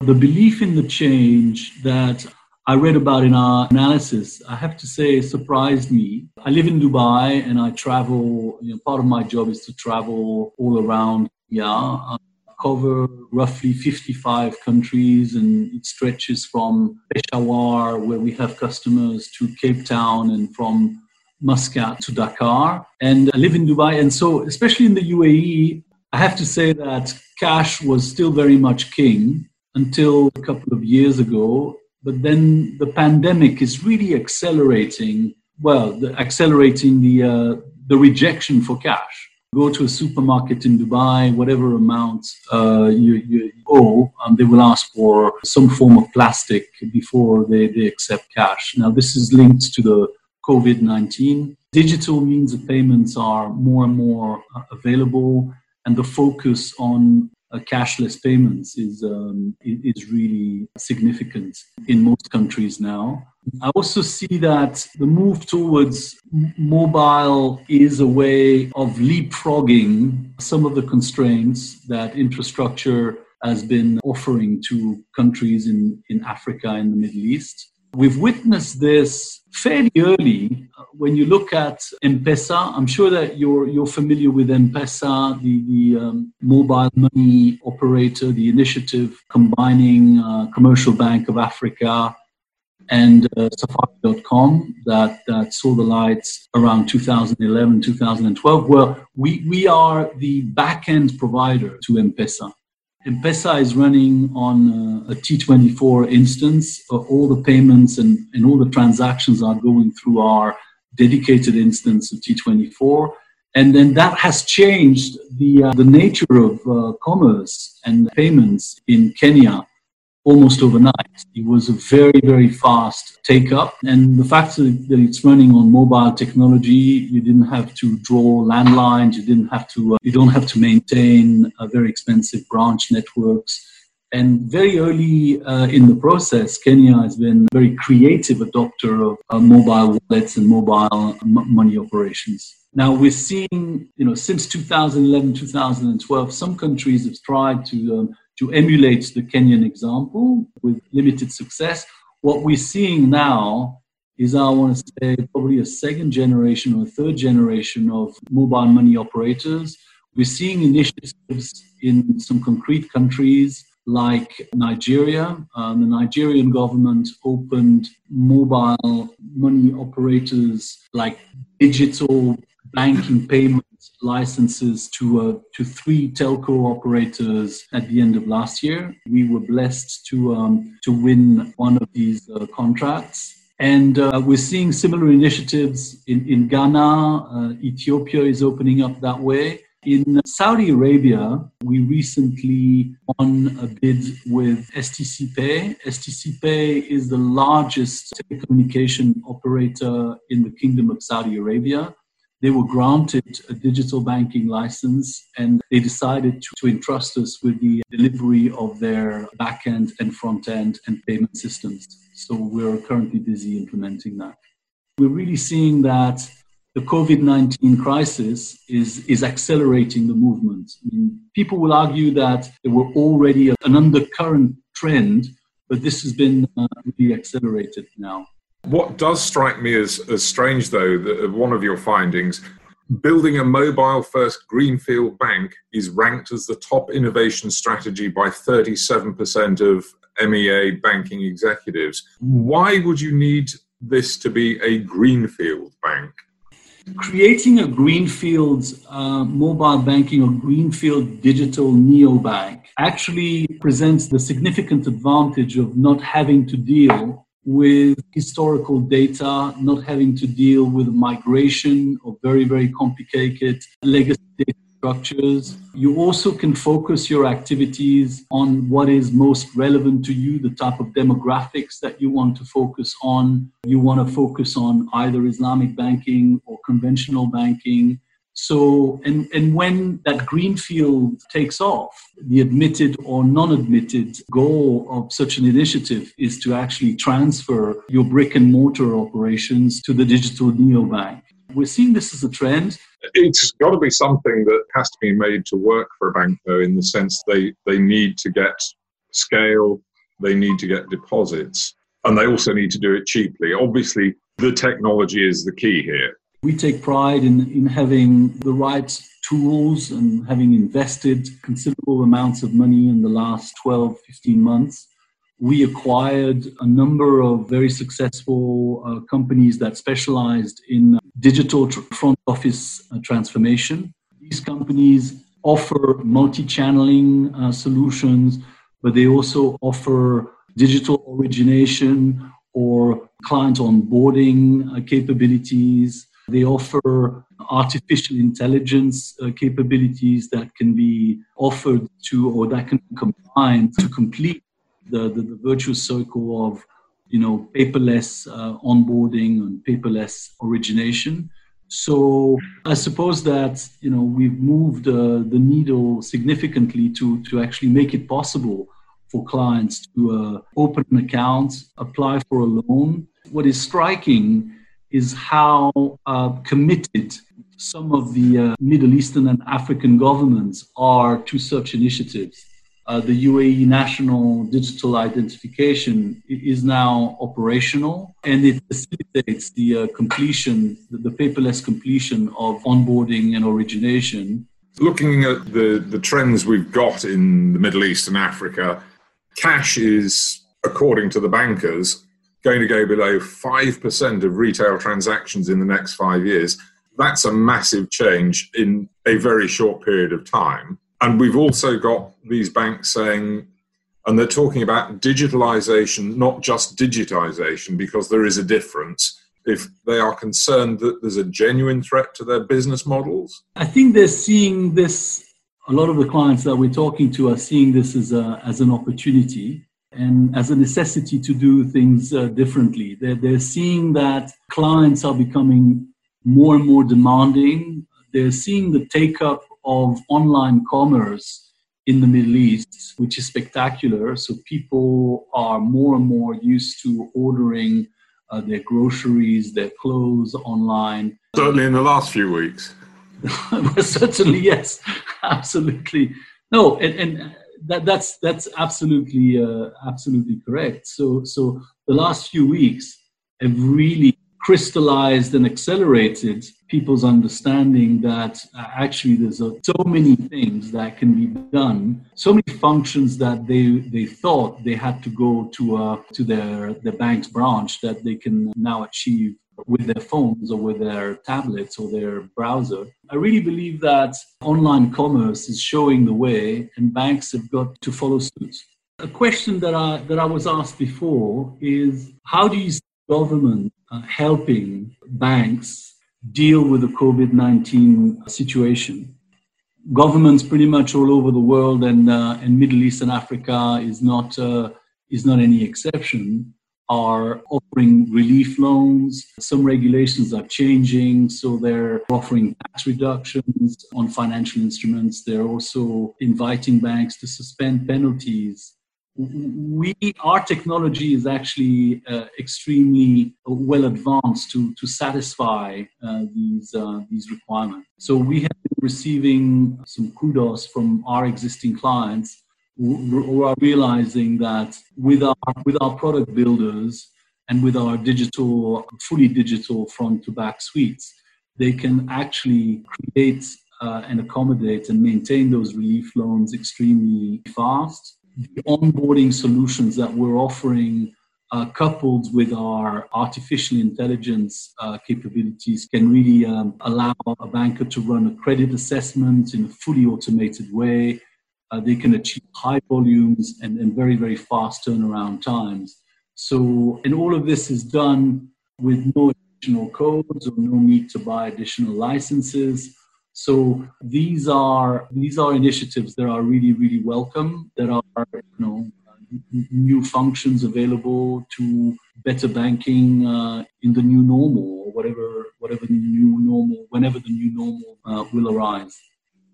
The belief in the change that I read about in our analysis, I have to say, surprised me. I live in Dubai and I travel, you know, part of my job is to travel all around. Yeah, I cover roughly 55 countries and it stretches from Peshawar, where we have customers, to Cape Town and from Muscat to Dakar. And I live in Dubai. And so, especially in the UAE, I have to say that cash was still very much king until a couple of years ago but then the pandemic is really accelerating, well, the, accelerating the, uh, the rejection for cash. Go to a supermarket in Dubai, whatever amount uh, you, you owe, um, they will ask for some form of plastic before they, they accept cash. Now, this is linked to the COVID 19. Digital means of payments are more and more uh, available, and the focus on cashless payments is um, is really significant in most countries now. I also see that the move towards mobile is a way of leapfrogging some of the constraints that infrastructure has been offering to countries in, in Africa and the Middle East. We've witnessed this fairly early. When you look at M-Pesa, I'm sure that you're, you're familiar with M-Pesa, the, the um, mobile money operator, the initiative combining uh, Commercial Bank of Africa and uh, Safaricom that, that saw the lights around 2011, 2012. Well, we, we are the back-end provider to M-Pesa. M-Pesa is running on a, a T24 instance. Uh, all the payments and, and all the transactions are going through our dedicated instance of T24. And then that has changed the, uh, the nature of uh, commerce and payments in Kenya almost overnight. It was a very, very fast take up. And the fact that it's running on mobile technology, you didn't have to draw landlines, you didn't have to, uh, you don't have to maintain uh, very expensive branch networks. And very early uh, in the process, Kenya has been a very creative adopter of uh, mobile wallets and mobile m- money operations. Now we're seeing, you know, since 2011, 2012, some countries have tried to um, to emulate the Kenyan example with limited success. What we're seeing now is, I want to say, probably a second generation or a third generation of mobile money operators. We're seeing initiatives in some concrete countries like Nigeria. Um, the Nigerian government opened mobile money operators like digital banking payment licenses to uh, to three telco operators at the end of last year. We were blessed to um, to win one of these uh, contracts. And uh, we're seeing similar initiatives in, in Ghana. Uh, Ethiopia is opening up that way. In Saudi Arabia, we recently won a bid with STC Pay. STC Pay is the largest telecommunication operator in the Kingdom of Saudi Arabia they were granted a digital banking license and they decided to, to entrust us with the delivery of their back end and front end and payment systems. So we're currently busy implementing that. We're really seeing that the COVID 19 crisis is, is accelerating the movement. I mean, people will argue that there were already an undercurrent trend, but this has been uh, really accelerated now. What does strike me as, as strange, though, that one of your findings, building a mobile first greenfield bank is ranked as the top innovation strategy by 37% of MEA banking executives. Why would you need this to be a greenfield bank? Creating a greenfield uh, mobile banking or greenfield digital neobank actually presents the significant advantage of not having to deal with historical data, not having to deal with migration or very, very complicated legacy structures. You also can focus your activities on what is most relevant to you, the type of demographics that you want to focus on. You want to focus on either Islamic banking or conventional banking. So, and, and when that greenfield takes off, the admitted or non admitted goal of such an initiative is to actually transfer your brick and mortar operations to the digital neobank. We're seeing this as a trend. It's got to be something that has to be made to work for a bank, though, in the sense they, they need to get scale, they need to get deposits, and they also need to do it cheaply. Obviously, the technology is the key here. We take pride in, in having the right tools and having invested considerable amounts of money in the last 12, 15 months. We acquired a number of very successful uh, companies that specialized in digital tr- front office uh, transformation. These companies offer multi channeling uh, solutions, but they also offer digital origination or client onboarding uh, capabilities. They offer artificial intelligence uh, capabilities that can be offered to or that can be combined to complete the, the, the virtuous circle of you know paperless uh, onboarding and paperless origination. So I suppose that you know we've moved uh, the needle significantly to to actually make it possible for clients to uh, open an account, apply for a loan. What is striking is how uh, committed some of the uh, Middle Eastern and African governments are to such initiatives. Uh, the UAE National Digital Identification is now operational and it facilitates the uh, completion, the paperless completion of onboarding and origination. Looking at the, the trends we've got in the Middle East and Africa, cash is, according to the bankers, going to go below 5% of retail transactions in the next five years. That's a massive change in a very short period of time. And we've also got these banks saying, and they're talking about digitalization, not just digitization, because there is a difference. If they are concerned that there's a genuine threat to their business models, I think they're seeing this. A lot of the clients that we're talking to are seeing this as, a, as an opportunity and as a necessity to do things uh, differently. They're, they're seeing that clients are becoming more and more demanding. They're seeing the take up of online commerce in the Middle East, which is spectacular. So people are more and more used to ordering uh, their groceries, their clothes online. Certainly in the last few weeks. Certainly, yes, absolutely. No, and, and that, that's that's absolutely uh, absolutely correct. So so the last few weeks have really crystallized and accelerated people's understanding that uh, actually there's a, so many things that can be done, so many functions that they they thought they had to go to uh, to their their bank's branch that they can now achieve with their phones or with their tablets or their browser. I really believe that online commerce is showing the way and banks have got to follow suit. A question that I that I was asked before is how do you see government uh, helping banks deal with the COVID 19 situation. Governments pretty much all over the world and, uh, and Middle East and Africa is not, uh, is not any exception, are offering relief loans. Some regulations are changing, so they're offering tax reductions on financial instruments. They're also inviting banks to suspend penalties we our technology is actually uh, extremely well advanced to to satisfy uh, these uh, these requirements. So we have been receiving some kudos from our existing clients are realizing that with our with our product builders and with our digital fully digital front to back suites, they can actually create uh, and accommodate and maintain those relief loans extremely fast the onboarding solutions that we're offering uh, coupled with our artificial intelligence uh, capabilities can really um, allow a banker to run a credit assessment in a fully automated way. Uh, they can achieve high volumes and, and very, very fast turnaround times. So, and all of this is done with no additional codes or no need to buy additional licenses. So these are these are initiatives that are really really welcome. That are you know new functions available to better banking uh, in the new normal or whatever whatever the new normal whenever the new normal uh, will arise.